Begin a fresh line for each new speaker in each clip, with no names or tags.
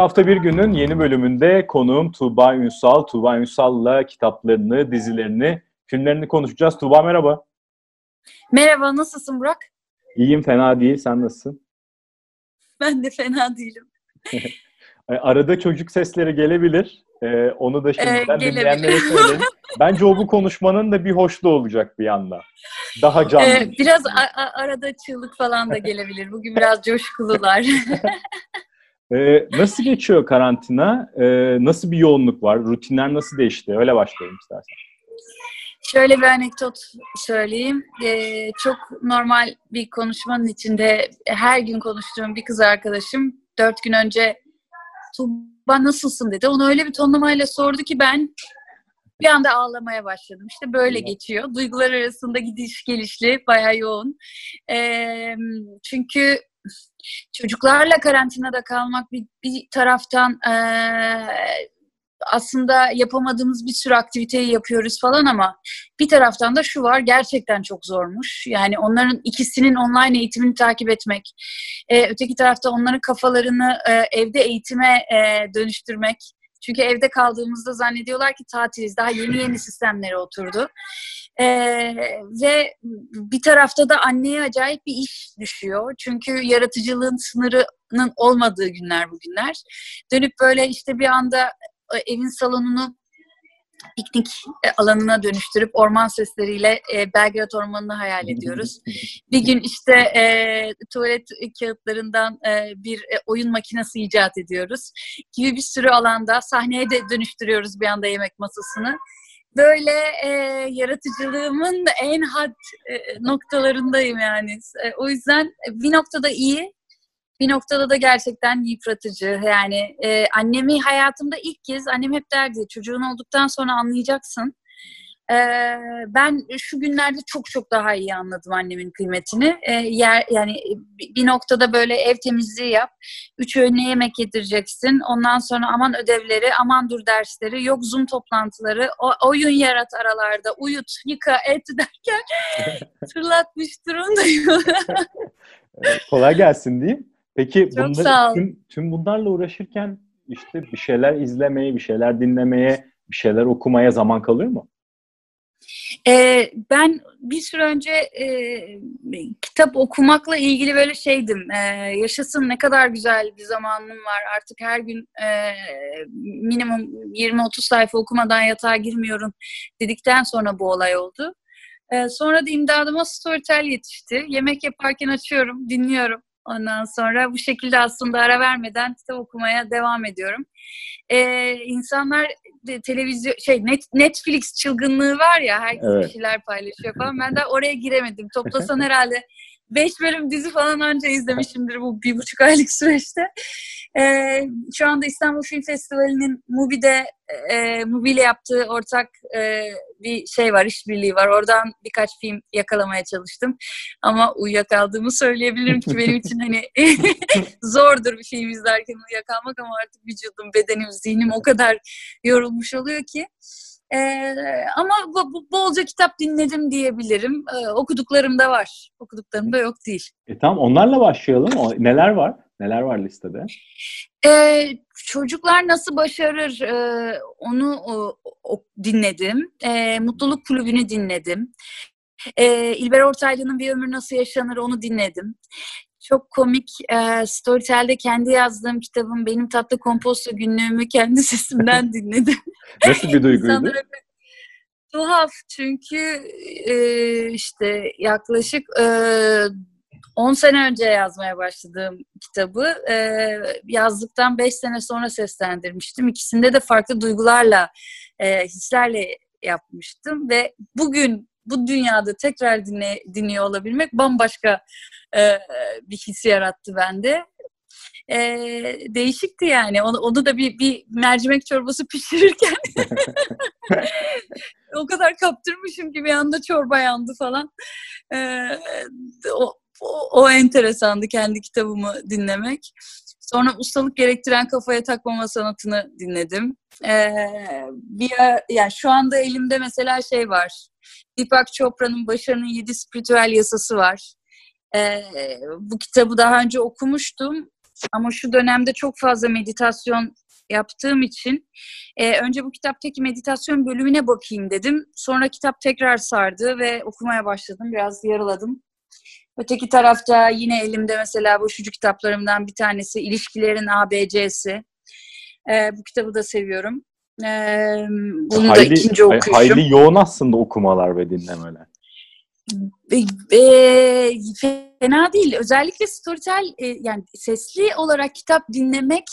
Hafta bir günün yeni bölümünde konuğum Tuğba Ünsal. Tuğba Ünsal'la kitaplarını, dizilerini, filmlerini konuşacağız. Tuğba merhaba.
Merhaba, nasılsın Burak?
İyiyim, fena değil. Sen nasılsın?
Ben de fena değilim.
Arada çocuk sesleri gelebilir. Ee, onu da şimdiden
ee,
dinleyenlere söyleyelim. Bence o bu konuşmanın da bir hoşluğu olacak bir anda. Daha canlı. Ee,
biraz arada çığlık falan da gelebilir. Bugün biraz coşkulular.
Ee, nasıl geçiyor karantina? Ee, nasıl bir yoğunluk var? Rutinler nasıl değişti? Öyle başlayalım istersen.
Şöyle bir anekdot söyleyeyim. Ee, çok normal bir konuşmanın içinde her gün konuştuğum bir kız arkadaşım dört gün önce Tuğba nasılsın dedi. Onu öyle bir tonlamayla sordu ki ben bir anda ağlamaya başladım. İşte böyle evet. geçiyor. Duygular arasında gidiş gelişli, bayağı yoğun. Ee, çünkü çocuklarla karantinada kalmak bir, bir taraftan e, aslında yapamadığımız bir sürü aktiviteyi yapıyoruz falan ama bir taraftan da şu var gerçekten çok zormuş. Yani onların ikisinin online eğitimini takip etmek, e, öteki tarafta onların kafalarını e, evde eğitime e, dönüştürmek. Çünkü evde kaldığımızda zannediyorlar ki tatiliz. Daha yeni yeni sistemlere oturdu. Ee, ve bir tarafta da anneye acayip bir iş düşüyor. Çünkü yaratıcılığın sınırının olmadığı günler bugünler. Dönüp böyle işte bir anda e, evin salonunu piknik e, alanına dönüştürüp orman sesleriyle e, Belgrad Ormanı'nı hayal ediyoruz. Bir gün işte e, tuvalet kağıtlarından e, bir e, oyun makinesi icat ediyoruz. Gibi bir sürü alanda sahneye de dönüştürüyoruz bir anda yemek masasını böyle e, yaratıcılığımın en had e, noktalarındayım yani. E, o yüzden bir noktada iyi, bir noktada da gerçekten yıpratıcı. Yani e, annemi hayatımda ilk kez annem hep derdi çocuğun olduktan sonra anlayacaksın. Ee, ben şu günlerde çok çok daha iyi anladım annemin kıymetini. Ee, yer yani bir noktada böyle ev temizliği yap. Üç öğüne yemek yedireceksin. Ondan sonra aman ödevleri, aman dur dersleri, yok Zoom toplantıları, o, oyun yarat aralarda, uyut, yıka, et derken fırlatmış durumdayım.
Kolay gelsin diyeyim. Peki çok bunları, tüm, tüm bunlarla uğraşırken işte bir şeyler izlemeye, bir şeyler dinlemeye, bir şeyler okumaya zaman kalıyor mu?
Ee, ben bir süre önce e, kitap okumakla ilgili böyle şeydim. E, yaşasın ne kadar güzel bir zamanım var. Artık her gün e, minimum 20-30 sayfa okumadan yatağa girmiyorum dedikten sonra bu olay oldu. E, sonra da imdadıma Storytel yetişti. Yemek yaparken açıyorum, dinliyorum. Ondan sonra bu şekilde aslında ara vermeden kitap okumaya devam ediyorum. Ee, insanlar televizyon şey net, Netflix çılgınlığı var ya herkes evet. bir şeyler paylaşıyor falan. Ben de oraya giremedim. Toplasan herhalde beş bölüm dizi falan önce izlemişimdir bu bir buçuk aylık süreçte. E, şu anda İstanbul Film Festivali'nin Mubi'de e, Mubi ile yaptığı ortak e, bir şey var, işbirliği var. Oradan birkaç film yakalamaya çalıştım. Ama uyuyakaldığımı söyleyebilirim ki benim için hani zordur bir film izlerken uyuyakalmak ama artık vücudum, bedenim, zihnim o kadar yorulmuş oluyor ki. Ee, ama bu, bolca kitap dinledim diyebilirim. Ee, okuduklarım da var. Okuduklarım da yok değil.
E, tamam onlarla başlayalım. O, neler var? Neler var listede?
Ee, çocuklar nasıl başarır ee, onu o, o, dinledim. Ee, Mutluluk Kulübü'nü dinledim. Ee, İlber Ortaylı'nın Bir Ömür Nasıl Yaşanır onu dinledim. Çok komik. E, Storytel'de kendi yazdığım kitabım Benim Tatlı Komposto günlüğümü kendi sesimden dinledim.
Nasıl bir duyguydu?
tuhaf çünkü e, işte yaklaşık e, 10 sene önce yazmaya başladığım kitabı e, yazdıktan 5 sene sonra seslendirmiştim. İkisinde de farklı duygularla, e, hislerle yapmıştım ve bugün bu dünyada tekrar dinle, dinliyor olabilmek bambaşka e, bir hissi yarattı bende. e, değişikti yani. Onu, onu da bir, bir mercimek çorbası pişirirken o kadar kaptırmışım ki bir anda çorba yandı falan. E, o, o, o enteresandı kendi kitabımı dinlemek. Sonra ustalık gerektiren kafaya takmama sanatını dinledim. Ee, bir yani şu anda elimde mesela şey var. Deepak Chopra'nın Başarının Yedi Spiritüel Yasası var. Ee, bu kitabı daha önce okumuştum ama şu dönemde çok fazla meditasyon yaptığım için e, önce bu kitaptaki meditasyon bölümüne bakayım dedim. Sonra kitap tekrar sardı ve okumaya başladım. Biraz yarıladım. Öteki tarafta yine elimde mesela bu şucu kitaplarımdan bir tanesi İlişkilerin ABC'si. Ee, bu kitabı da seviyorum. Ee, bunu hayli, da ikinci okuyuşum.
Hayli yoğun aslında okumalar ve dinlemeler.
E, fena değil. Özellikle storytel e, yani sesli olarak kitap dinlemek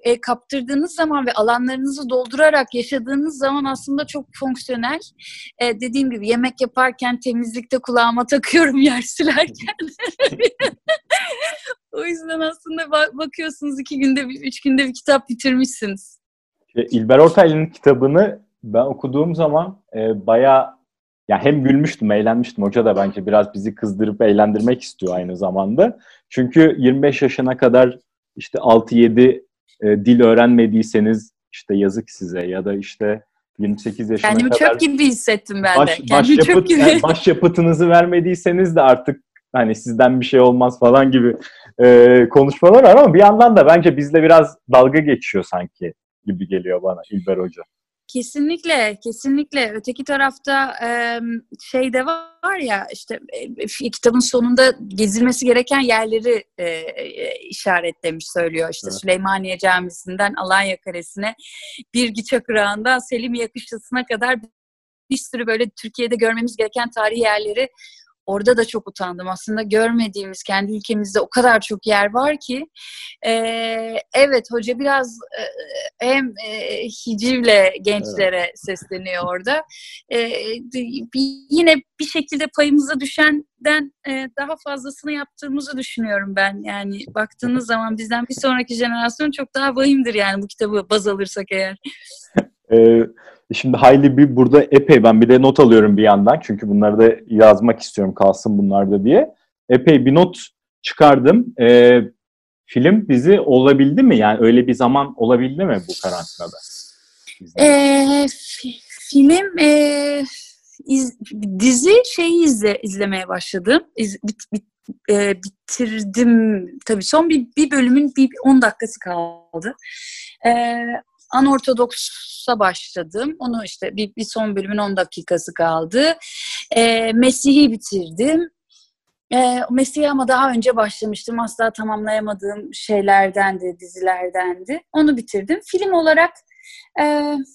e, kaptırdığınız zaman ve alanlarınızı doldurarak yaşadığınız zaman aslında çok fonksiyonel. E, dediğim gibi yemek yaparken temizlikte kulağıma takıyorum yer silerken. o yüzden aslında bak- bakıyorsunuz iki günde, bir, üç günde bir kitap bitirmişsiniz.
İlber Ortaylı'nın kitabını ben okuduğum zaman e, bayağı ya hem gülmüştüm, eğlenmiştim. Hoca da bence biraz bizi kızdırıp eğlendirmek istiyor aynı zamanda. Çünkü 25 yaşına kadar işte 6-7 e, dil öğrenmediyseniz işte yazık size ya da işte 28 yaşına
Kendimi
kadar...
çöp gibi hissettim ben
baş,
de. Kendimi
başyapıt, çöp gibi. Yani başyapıtınızı vermediyseniz de artık hani sizden bir şey olmaz falan gibi e, konuşmalar var ama bir yandan da bence bizle biraz dalga geçiyor sanki gibi geliyor bana İlber Hoca.
Kesinlikle, kesinlikle. Öteki tarafta e, şey de var ya işte e, kitabın sonunda gezilmesi gereken yerleri e, e, işaretlemiş söylüyor. İşte evet. Süleymaniye Camisi'nden Alanya Kalesi'ne, Birgi Çakırağı'ndan Selimiye Yakışçısı'na kadar bir sürü böyle Türkiye'de görmemiz gereken tarihi yerleri Orada da çok utandım. Aslında görmediğimiz kendi ülkemizde o kadar çok yer var ki. E, evet hoca biraz e, hem e, hicivle gençlere evet. sesleniyor orada. E, yine bir şekilde payımıza düşenden e, daha fazlasını yaptığımızı düşünüyorum ben. Yani baktığınız zaman bizden bir sonraki jenerasyon çok daha vahimdir yani bu kitabı baz alırsak eğer.
Ee, şimdi hayli bir burada epey ben bir de not alıyorum bir yandan. Çünkü bunları da yazmak istiyorum kalsın bunlarda diye. Epey bir not çıkardım. Ee, film dizi olabildi mi? Yani öyle bir zaman olabildi mi bu karantinada?
Ee, film e, iz, dizi şeyi izle, izlemeye başladım. İz, bit, bit, e, bitirdim. Tabii son bir, bir bölümün bir 10 dakikası kaldı. E, Anortodoks'a başladım. Onu işte bir, bir son bölümün 10 dakikası kaldı. E, Mesih'i bitirdim. E, Mesih'i ama daha önce başlamıştım. Asla tamamlayamadığım şeylerdendi, dizilerdendi. Onu bitirdim. Film olarak e,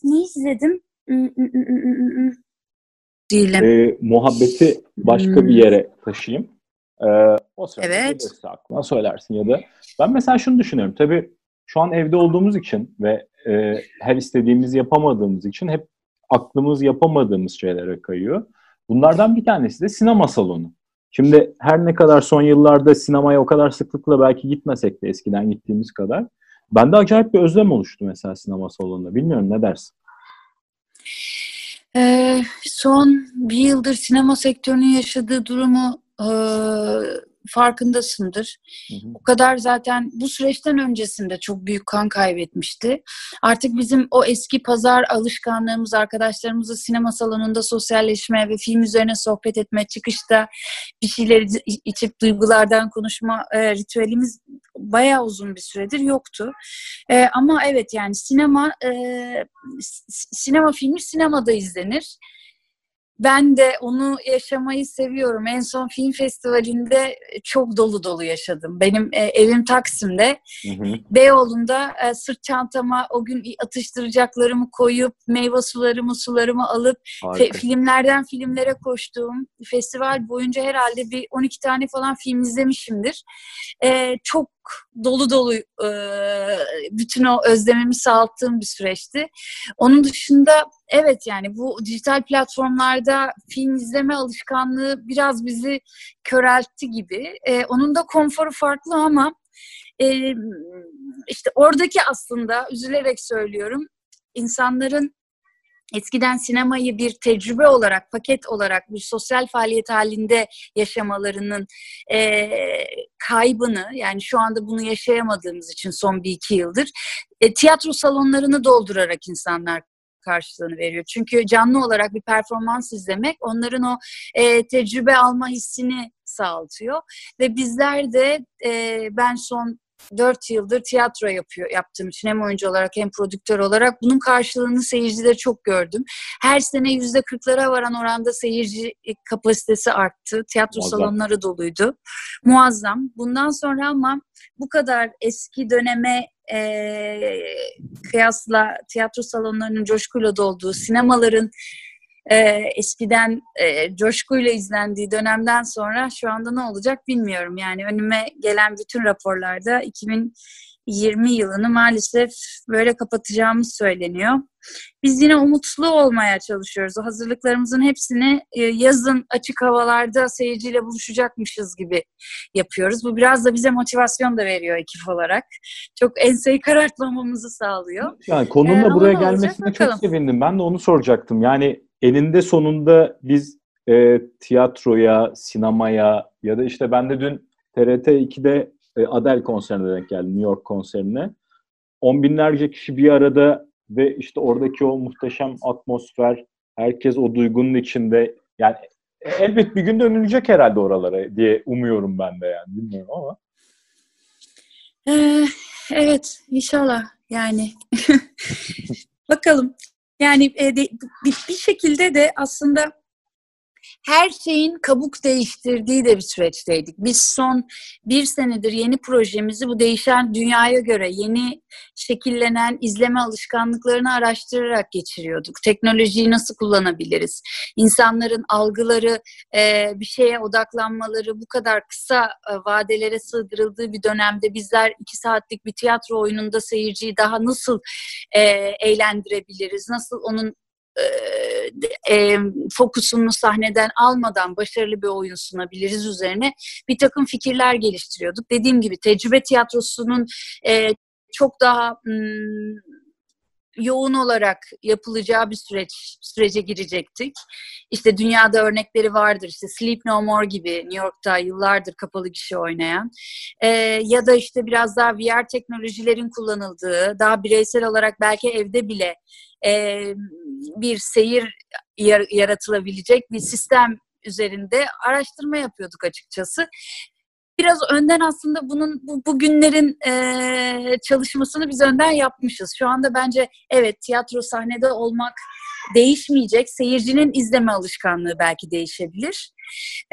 ne izledim?
Değilim. E, muhabbeti başka hmm. bir yere taşıyayım. E, o sırada evet. aklıma söylersin ya da ben mesela şunu düşünüyorum. Tabii şu an evde olduğumuz için ve e, her istediğimizi yapamadığımız için hep aklımız yapamadığımız şeylere kayıyor. Bunlardan bir tanesi de sinema salonu. Şimdi her ne kadar son yıllarda sinemaya o kadar sıklıkla belki gitmesek de eskiden gittiğimiz kadar bende acayip bir özlem oluştu mesela sinema salonunda. Bilmiyorum ne dersin?
Ee, son bir yıldır sinema sektörünün yaşadığı durumu e, farkındasındır. Hı hı. O kadar zaten bu süreçten öncesinde çok büyük kan kaybetmişti. Artık bizim o eski pazar alışkanlığımız, arkadaşlarımızla sinema salonunda sosyalleşme ve film üzerine sohbet etme, çıkışta bir şeyleri içip duygulardan konuşma e, ritüelimiz bayağı uzun bir süredir yoktu. E, ama evet yani sinema e, sinema filmi sinemada izlenir ben de onu yaşamayı seviyorum. En son film festivalinde çok dolu dolu yaşadım. Benim e, evim Taksim'de. Hı hı. Beyoğlu'nda e, sırt çantama o gün atıştıracaklarımı koyup meyve sularımı sularımı alıp fe, filmlerden filmlere koştuğum festival boyunca herhalde bir 12 tane falan film izlemişimdir. E, çok dolu dolu e, bütün o özlemimi sağalttığım bir süreçti. Onun dışında evet yani bu dijital platformlarda film izleme alışkanlığı biraz bizi köreltti gibi. E, onun da konforu farklı ama e, işte oradaki aslında üzülerek söylüyorum insanların eskiden sinemayı bir tecrübe olarak, paket olarak bir sosyal faaliyet halinde yaşamalarının e, kaybını, yani şu anda bunu yaşayamadığımız için son bir iki yıldır, e, tiyatro salonlarını doldurarak insanlar karşılığını veriyor. Çünkü canlı olarak bir performans izlemek onların o e, tecrübe alma hissini sağlatıyor. Ve bizler de e, ben son dört yıldır tiyatro yapıyor yaptığım için hem oyuncu olarak hem prodüktör olarak bunun karşılığını seyircide çok gördüm. Her sene yüzde kırklara varan oranda seyirci kapasitesi arttı. Tiyatro Muazzam. salonları doluydu. Muazzam. Bundan sonra ama bu kadar eski döneme e, kıyasla tiyatro salonlarının coşkuyla dolduğu, sinemaların e, eskiden e, coşkuyla izlendiği dönemden sonra şu anda ne olacak bilmiyorum. Yani önüme gelen bütün raporlarda 2020 yılını maalesef böyle kapatacağımız söyleniyor. Biz yine umutlu olmaya çalışıyoruz. O hazırlıklarımızın hepsini e, yazın açık havalarda seyirciyle buluşacakmışız gibi yapıyoruz. Bu biraz da bize motivasyon da veriyor ekip olarak. Çok enseyi karartmamamızı sağlıyor.
Yani konunun ee, buraya gelmesine çok sevindim. Ben de onu soracaktım. Yani eninde sonunda biz e, tiyatroya, sinemaya ya da işte ben de dün TRT 2'de e, Adele konserine denk geldim, New York konserine. On binlerce kişi bir arada ve işte oradaki o muhteşem atmosfer, herkes o duygunun içinde. Yani elbet bir gün dönülecek herhalde oralara diye umuyorum ben de yani bilmiyorum ama.
Ee, evet inşallah yani bakalım yani e, de, bir, bir şekilde de aslında her şeyin kabuk değiştirdiği de bir süreçteydik. Biz son bir senedir yeni projemizi bu değişen dünyaya göre yeni şekillenen izleme alışkanlıklarını araştırarak geçiriyorduk. Teknolojiyi nasıl kullanabiliriz? İnsanların algıları, e, bir şeye odaklanmaları bu kadar kısa e, vadelere sığdırıldığı bir dönemde bizler iki saatlik bir tiyatro oyununda seyirciyi daha nasıl e, eğlendirebiliriz? Nasıl onun e, fokusunu sahneden almadan başarılı bir oyun sunabiliriz üzerine bir takım fikirler geliştiriyorduk. Dediğim gibi tecrübe tiyatrosunun e, çok daha m, yoğun olarak yapılacağı bir süreç sürece girecektik. İşte dünyada örnekleri vardır. İşte Sleep No More gibi New York'ta yıllardır kapalı kişi oynayan ee, ya da işte biraz daha VR teknolojilerin kullanıldığı, daha bireysel olarak belki evde bile bir seyir yaratılabilecek bir sistem üzerinde araştırma yapıyorduk açıkçası. Biraz önden aslında bunun bu, bu günlerin e, çalışmasını biz önden yapmışız. Şu anda bence evet tiyatro sahnede olmak değişmeyecek. Seyircinin izleme alışkanlığı belki değişebilir.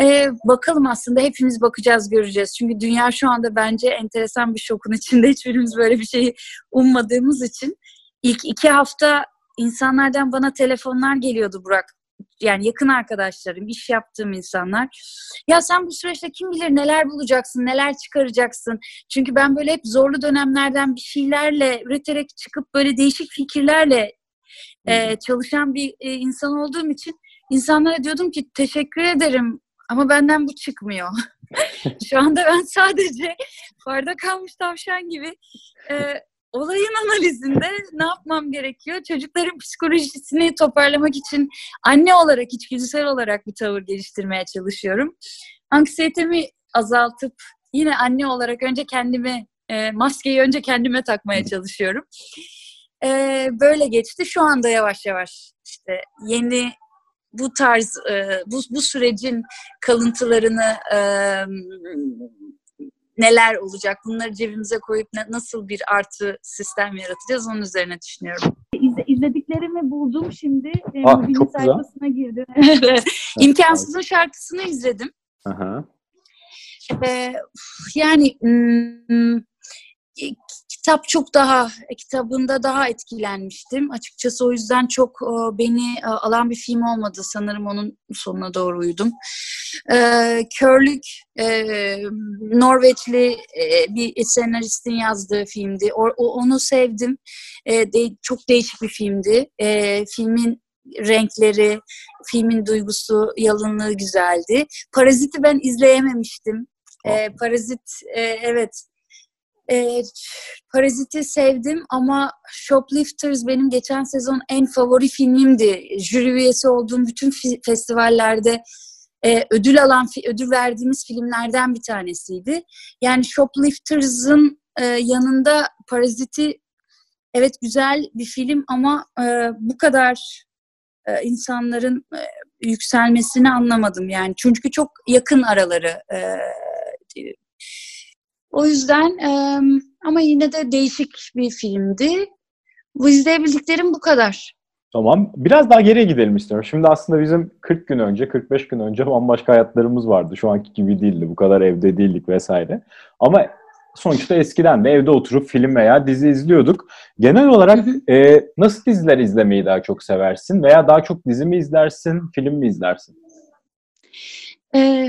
Ee, bakalım aslında hepimiz bakacağız, göreceğiz. Çünkü dünya şu anda bence enteresan bir şokun içinde. Hiçbirimiz böyle bir şeyi ummadığımız için. ilk iki hafta insanlardan bana telefonlar geliyordu Burak. Yani yakın arkadaşlarım, iş yaptığım insanlar. Ya sen bu süreçte kim bilir neler bulacaksın, neler çıkaracaksın. Çünkü ben böyle hep zorlu dönemlerden bir şeylerle üreterek çıkıp böyle değişik fikirlerle e, çalışan bir e, insan olduğum için insanlara diyordum ki teşekkür ederim ama benden bu çıkmıyor. Şu anda ben sadece barda kalmış tavşan gibi e, olayın analizinde ne yapmam gerekiyor? Çocukların psikolojisini toparlamak için anne olarak, içgüdüsel olarak bir tavır geliştirmeye çalışıyorum. Anksiyetemi azaltıp yine anne olarak önce kendimi, e, maskeyi önce kendime takmaya çalışıyorum. E, böyle geçti. Şu anda yavaş yavaş işte yeni bu tarz e, bu, bu sürecin kalıntılarını e, neler olacak? Bunları cebimize koyup ne, nasıl bir artı sistem yaratacağız onun üzerine düşünüyorum.
İzle, izlediklerimi buldum şimdi. E, ah, çok sayfasına güzel. girdim.
İmkansızın şarkısını izledim. Aha. Ee, yani hmm, kitap çok daha kitabında daha etkilenmiştim. Açıkçası o yüzden çok e, beni e, alan bir film olmadı. Sanırım onun sonuna doğru uyudum. E, Körlük Norveçli bir senaristin yazdığı filmdi. onu sevdim. çok değişik bir filmdi. filmin renkleri, filmin duygusu, yalınlığı güzeldi. Parazit'i ben izleyememiştim. E, Parazit e, evet E, Parazit'i sevdim ama Shoplifters benim geçen sezon en favori filmimdi. Jüri üyesi olduğum bütün festivallerde e, ödül alan, ödül verdiğimiz filmlerden bir tanesiydi. Yani Shoplifters'ın e, yanında Parazit'i evet güzel bir film ama e, bu kadar e, insanların e, yükselmesini anlamadım yani çünkü çok yakın araları e, o yüzden e, ama yine de değişik bir filmdi. Bu izleyebildiklerim bu kadar.
Tamam. Biraz daha geriye gidelim istiyorum. Şimdi aslında bizim 40 gün önce, 45 gün önce bambaşka hayatlarımız vardı. Şu anki gibi değildi. Bu kadar evde değildik vesaire. Ama sonuçta eskiden de evde oturup film veya dizi izliyorduk. Genel olarak e, nasıl diziler izlemeyi daha çok seversin? Veya daha çok dizi mi izlersin, film mi izlersin?
Ee,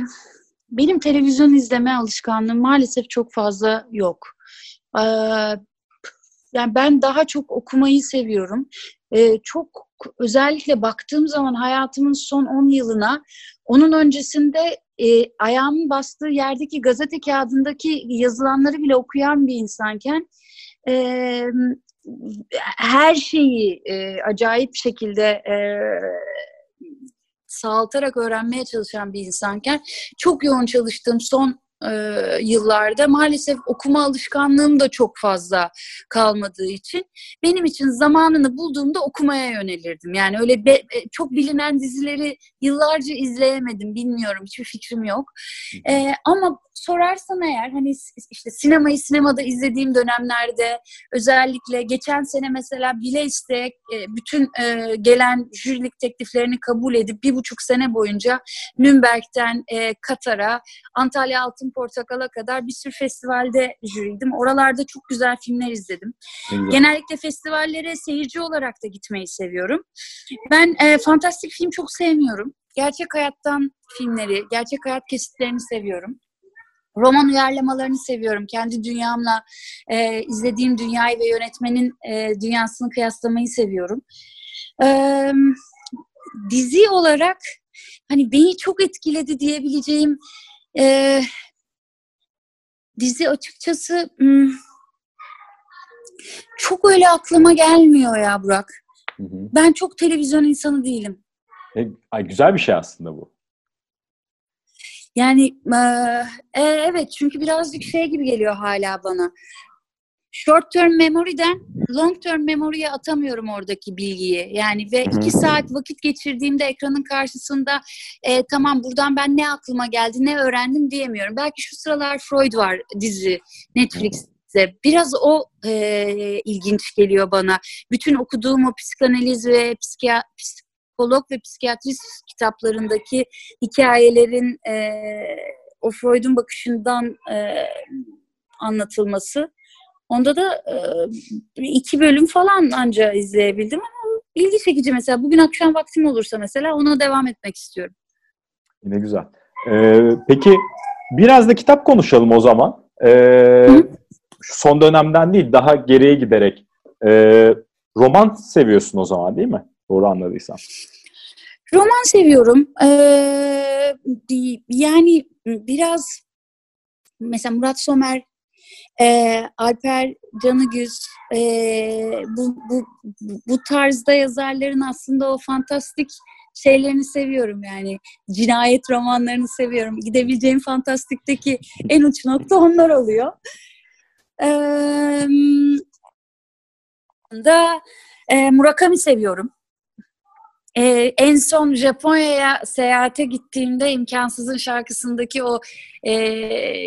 benim televizyon izleme alışkanlığım maalesef çok fazla yok. Ee, yani ben daha çok okumayı seviyorum. Ee, çok özellikle baktığım zaman hayatımın son 10 yılına onun öncesinde e, ayağımın bastığı yerdeki gazete kağıdındaki yazılanları bile okuyan bir insanken e, her şeyi e, acayip şekilde e, sağaltarak öğrenmeye çalışan bir insanken çok yoğun çalıştığım son e, yıllarda maalesef okuma alışkanlığım da çok fazla kalmadığı için benim için zamanını bulduğumda okumaya yönelirdim. Yani öyle be, çok bilinen dizileri yıllarca izleyemedim bilmiyorum hiçbir fikrim yok. E, ama sorarsan eğer hani işte sinemayı sinemada izlediğim dönemlerde özellikle geçen sene mesela bile iste e, bütün e, gelen jürilik tekliflerini kabul edip bir buçuk sene boyunca Nürnberg'den e, Katar'a, Antalya Altın Portakal'a kadar bir sürü festivalde jüriydim. Oralarda çok güzel filmler izledim. Güzel. Genellikle festivallere seyirci olarak da gitmeyi seviyorum. Ben e, fantastik film çok sevmiyorum. Gerçek hayattan filmleri, gerçek hayat kesitlerini seviyorum. Roman uyarlamalarını seviyorum. Kendi dünyamla e, izlediğim dünyayı ve yönetmenin e, dünyasını kıyaslamayı seviyorum. E, dizi olarak hani beni çok etkiledi diyebileceğim e, dizi açıkçası hmm, çok öyle aklıma gelmiyor ya Burak. Hı hı. Ben çok televizyon insanı değilim.
E, ay, güzel bir şey aslında bu.
Yani e, evet çünkü birazcık şey gibi geliyor hala bana. Short term memory'den long term memory'ye atamıyorum oradaki bilgiyi. Yani ve iki saat vakit geçirdiğimde ekranın karşısında e, tamam buradan ben ne aklıma geldi, ne öğrendim diyemiyorum. Belki şu sıralar Freud var dizi Netflix'te. Biraz o e, ilginç geliyor bana. Bütün okuduğum o psikanaliz ve psikiyat psikolog ve psikiyatrist kitaplarındaki hikayelerin e, o Freud'un bakışından e, anlatılması. Onda da e, iki bölüm falan anca izleyebildim ama ilgi çekici mesela. Bugün akşam vaktim olursa mesela ona devam etmek istiyorum.
Ne güzel. Ee, peki biraz da kitap konuşalım o zaman. Ee, son dönemden değil daha geriye giderek. Ee, roman seviyorsun o zaman değil mi? Doğru anladıysam.
Roman seviyorum. Ee, yani biraz mesela Murat Somer, e, Alper Canıgüz e, bu, bu, bu tarzda yazarların aslında o fantastik şeylerini seviyorum yani. Cinayet romanlarını seviyorum. Gidebileceğim fantastikteki en uç nokta onlar oluyor. Ee, da e, Murakami seviyorum. Ee, en son Japonya'ya seyahate gittiğimde imkansızın şarkısındaki o e,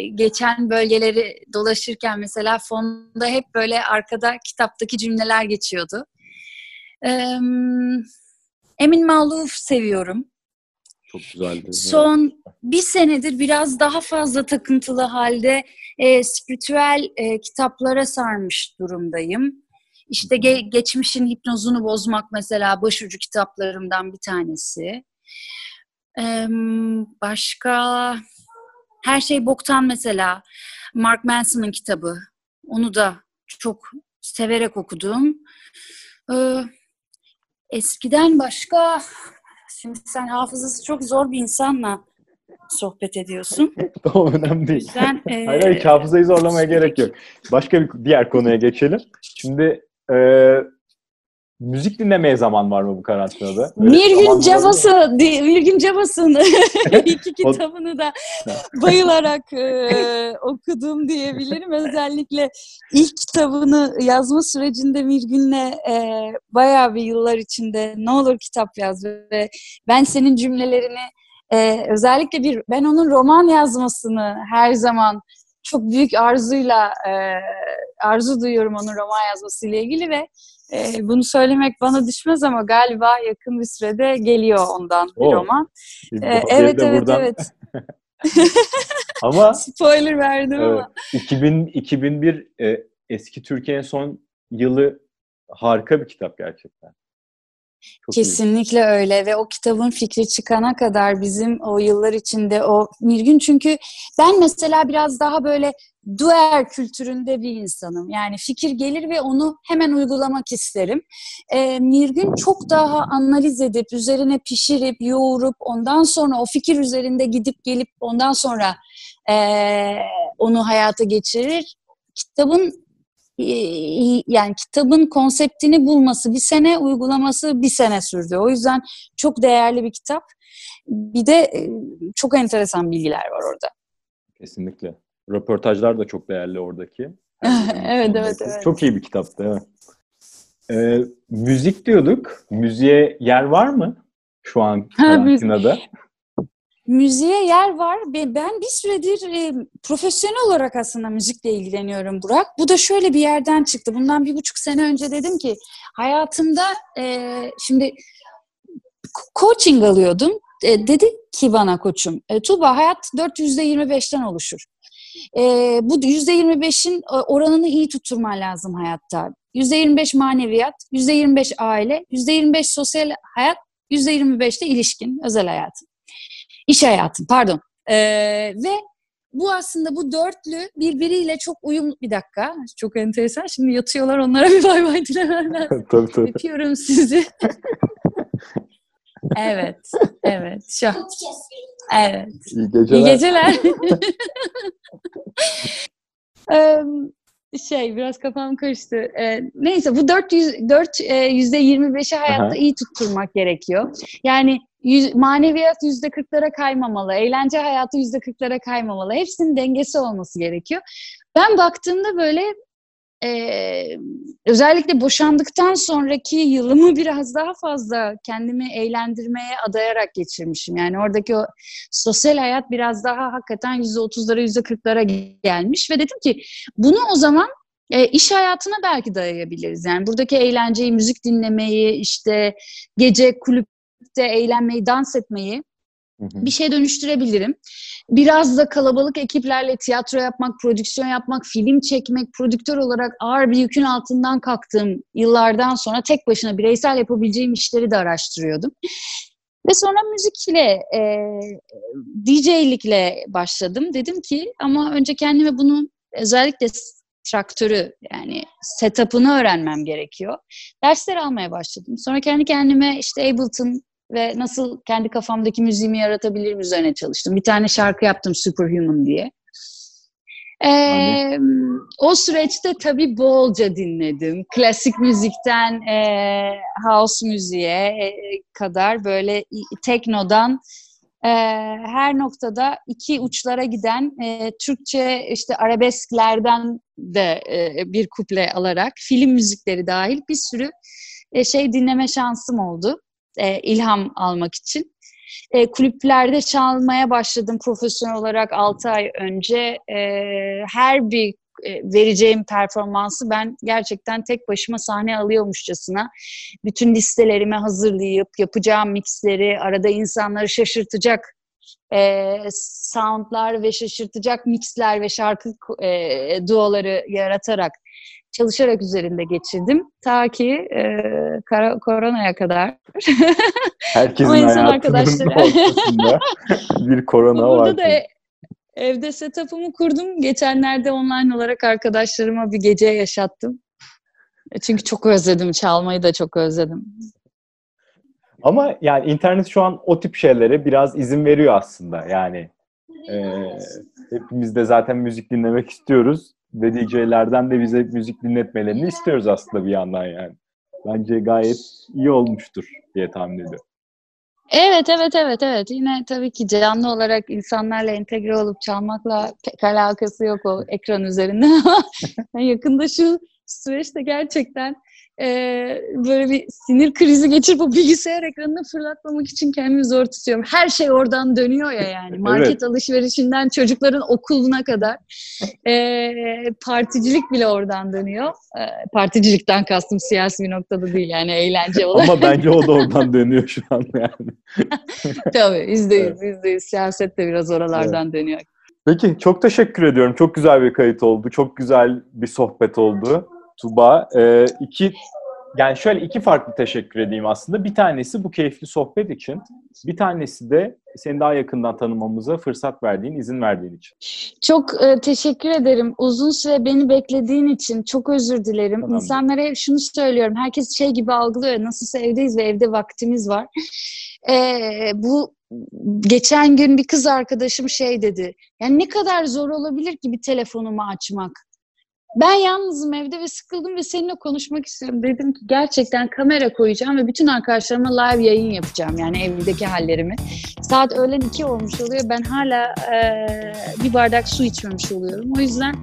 geçen bölgeleri dolaşırken mesela fonda hep böyle arkada kitaptaki cümleler geçiyordu. Ee, Emin Maluf seviyorum.
Çok güzeldi.
Son bir senedir biraz daha fazla takıntılı halde e, spiritüel e, kitaplara sarmış durumdayım. İşte ge- geçmişin hipnozunu bozmak mesela başucu kitaplarımdan bir tanesi. Ee, başka her şey boktan mesela Mark Manson'ın kitabı. Onu da çok severek okudum. Ee, eskiden başka şimdi sen hafızası çok zor bir insanla sohbet ediyorsun.
tamam önemli
O
değil.
yüzden e,
Hayır, hayır hafızayı zorlamaya gerek yok. Başka bir diğer konuya geçelim. Şimdi e, müzik dinlemeye zaman var mı bu karantinada?
Mirgün di- Mirgün Cabas'ın iki kitabını da bayılarak e, okudum diyebilirim. Özellikle ilk kitabını yazma sürecinde Mirgün'le e, bayağı bir yıllar içinde ne olur kitap yaz ve ben senin cümlelerini e, özellikle bir ben onun roman yazmasını her zaman çok büyük arzuyla e, arzu duyuyorum onun roman yazmasıyla ilgili ve e, bunu söylemek bana düşmez ama galiba yakın bir sürede geliyor ondan bir
Oo.
roman.
Biz bu
E, evet evet
buradan-
evet.
Ama
Spoiler verdim
evet,
ama.
2000, 2001 e, eski Türkiye'nin son yılı harika bir kitap gerçekten. Çok iyi.
Kesinlikle öyle ve o kitabın fikri çıkana kadar bizim o yıllar içinde o Mirgün çünkü ben mesela biraz daha böyle duer kültüründe bir insanım. Yani fikir gelir ve onu hemen uygulamak isterim. Ee, Mirgün çok daha analiz edip, üzerine pişirip, yoğurup, ondan sonra o fikir üzerinde gidip gelip ondan sonra ee, onu hayata geçirir. Kitabın e, yani kitabın konseptini bulması bir sene, uygulaması bir sene sürdü. O yüzden çok değerli bir kitap. Bir de e, çok enteresan bilgiler var orada.
Kesinlikle. Röportajlar da çok değerli oradaki.
Evet, evet, evet.
Çok iyi bir kitaptı. Evet. Ee, müzik diyorduk. Müziğe yer var mı şu an karantinada?
Müziğe yer var. Ben bir süredir e, profesyonel olarak aslında müzikle ilgileniyorum Burak. Bu da şöyle bir yerden çıktı. Bundan bir buçuk sene önce dedim ki hayatımda e, şimdi coaching alıyordum. E, dedi ki bana koçum, e, Tuğba hayat 425'ten oluşur. E, bu %25'in oranını iyi tutturman lazım hayatta. %25 maneviyat, %25 aile, %25 sosyal hayat, %25 de ilişkin, özel hayatın. İş hayatın, pardon. Ee, ve bu aslında bu dörtlü birbiriyle çok uyumlu. Bir dakika, çok enteresan. Şimdi yatıyorlar onlara bir bay bay dilemem lazım.
tabii tabii.
Öpüyorum sizi. evet, evet. Şu. Evet.
İyi geceler.
İyi geceler. Şey biraz kafam karıştı. Ee, neyse bu 400 4 e, yüzde 25'i hayatta
Aha.
iyi tutturmak gerekiyor. Yani yüz, maneviyat yüzde 40'lara kaymamalı, eğlence hayatı yüzde 40'lara kaymamalı. Hepsinin dengesi olması gerekiyor. Ben baktığımda böyle e, özellikle boşandıktan sonraki yılımı biraz daha fazla kendimi eğlendirmeye adayarak geçirmişim. Yani oradaki o sosyal hayat biraz daha hakikaten yüzde otuzlara yüzde kırklara gelmiş ve dedim ki bunu o zaman e, iş hayatına belki dayayabiliriz. Yani buradaki eğlenceyi, müzik dinlemeyi, işte gece kulüpte eğlenmeyi, dans etmeyi
Hı hı.
bir şey dönüştürebilirim. Biraz da kalabalık ekiplerle tiyatro yapmak, prodüksiyon yapmak, film çekmek, prodüktör olarak ağır bir yükün altından kalktığım yıllardan sonra tek başına bireysel yapabileceğim işleri de araştırıyordum. Ve sonra müzikle, e, DJ'likle başladım. Dedim ki ama önce kendime bunu özellikle traktörü yani setup'ını öğrenmem gerekiyor. Dersler almaya başladım. Sonra kendi kendime işte Ableton ve nasıl kendi kafamdaki müziğimi yaratabilirim üzerine çalıştım. Bir tane şarkı yaptım Superhuman diye. Ee, o süreçte tabii bolca dinledim. Klasik müzikten e, house müziğe e, kadar böyle teknodan e, her noktada iki uçlara giden e, Türkçe işte arabesklerden de e, bir kuple alarak film müzikleri dahil bir sürü e, şey dinleme şansım oldu e, ilham almak için. E, kulüplerde çalmaya başladım profesyonel olarak 6 ay önce. E, her bir e, vereceğim performansı ben gerçekten tek başıma sahne alıyormuşçasına bütün listelerimi hazırlayıp yapacağım mixleri arada insanları şaşırtacak e, soundlar ve şaşırtacak mixler ve şarkı e, duoları yaratarak çalışarak üzerinde geçirdim. Ta ki e, kara- koronaya kadar.
Herkesin hayatının
arkadaşları-
bir korona
Burada
var.
da e- evde setup'ımı kurdum. Geçenlerde online olarak arkadaşlarıma bir gece yaşattım. E, Çünkü çok özledim. Çalmayı da çok özledim.
Ama yani internet şu an o tip şeylere biraz izin veriyor aslında. Yani
Ee, hepimiz de zaten müzik dinlemek istiyoruz. Ve DJ'lerden de bize müzik dinletmelerini istiyoruz aslında bir yandan yani. Bence gayet iyi olmuştur diye tahmin ediyorum.
Evet, evet, evet, evet. Yine tabii ki canlı olarak insanlarla entegre olup çalmakla pek alakası yok o ekran üzerinde yakında şu süreçte gerçekten e, böyle bir sinir krizi geçirip o bilgisayar ekranını fırlatmamak için kendimi zor tutuyorum. Her şey oradan dönüyor ya yani. Market
Evet.
alışverişinden çocukların okuluna kadar e, particilik bile oradan dönüyor. E, particilikten kastım siyasi bir noktada değil yani eğlence olarak.
Ama bence o da oradan dönüyor şu an yani.
Tabii yüzde yüz, yüzde yüz. Siyaset de biraz oralardan dönüyor.
Peki çok teşekkür ediyorum. Çok güzel bir kayıt oldu. Çok güzel bir sohbet oldu. Tuba. Ee, iki yani şöyle iki farklı teşekkür edeyim aslında. Bir tanesi bu keyifli sohbet için. Bir tanesi de seni daha yakından tanımamıza fırsat verdiğin, izin verdiğin için.
Çok e, teşekkür ederim. Uzun süre beni beklediğin için çok özür dilerim.
Önemli.
İnsanlara şunu söylüyorum. Herkes şey gibi algılıyor. Nasılsa evdeyiz ve evde vaktimiz var. E, bu geçen gün bir kız arkadaşım şey dedi. Yani ne kadar zor olabilir ki bir telefonumu açmak? Ben yalnızım evde ve sıkıldım ve seninle konuşmak istiyorum. Dedim ki gerçekten kamera koyacağım ve bütün arkadaşlarıma live yayın yapacağım. Yani evdeki hallerimi. Saat öğlen iki olmuş oluyor. Ben hala e, bir bardak su içmemiş oluyorum. O yüzden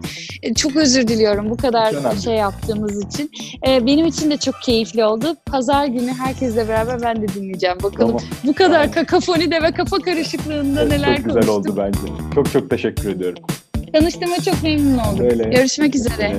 e, çok özür diliyorum bu kadar
önemli
şey yaptığımız için. E, benim için de çok keyifli oldu. Pazar günü herkesle beraber ben de dinleyeceğim. Bakalım
Tamam.
bu kadar
Tamam.
kakafonide ve kafa karışıklığında
Evet,
neler
çok güzel
konuştuk.
oldu bence. Çok çok teşekkür ediyorum.
Tanıştığıma çok memnun oldum.
Öyle.
Görüşmek üzere.
Evet.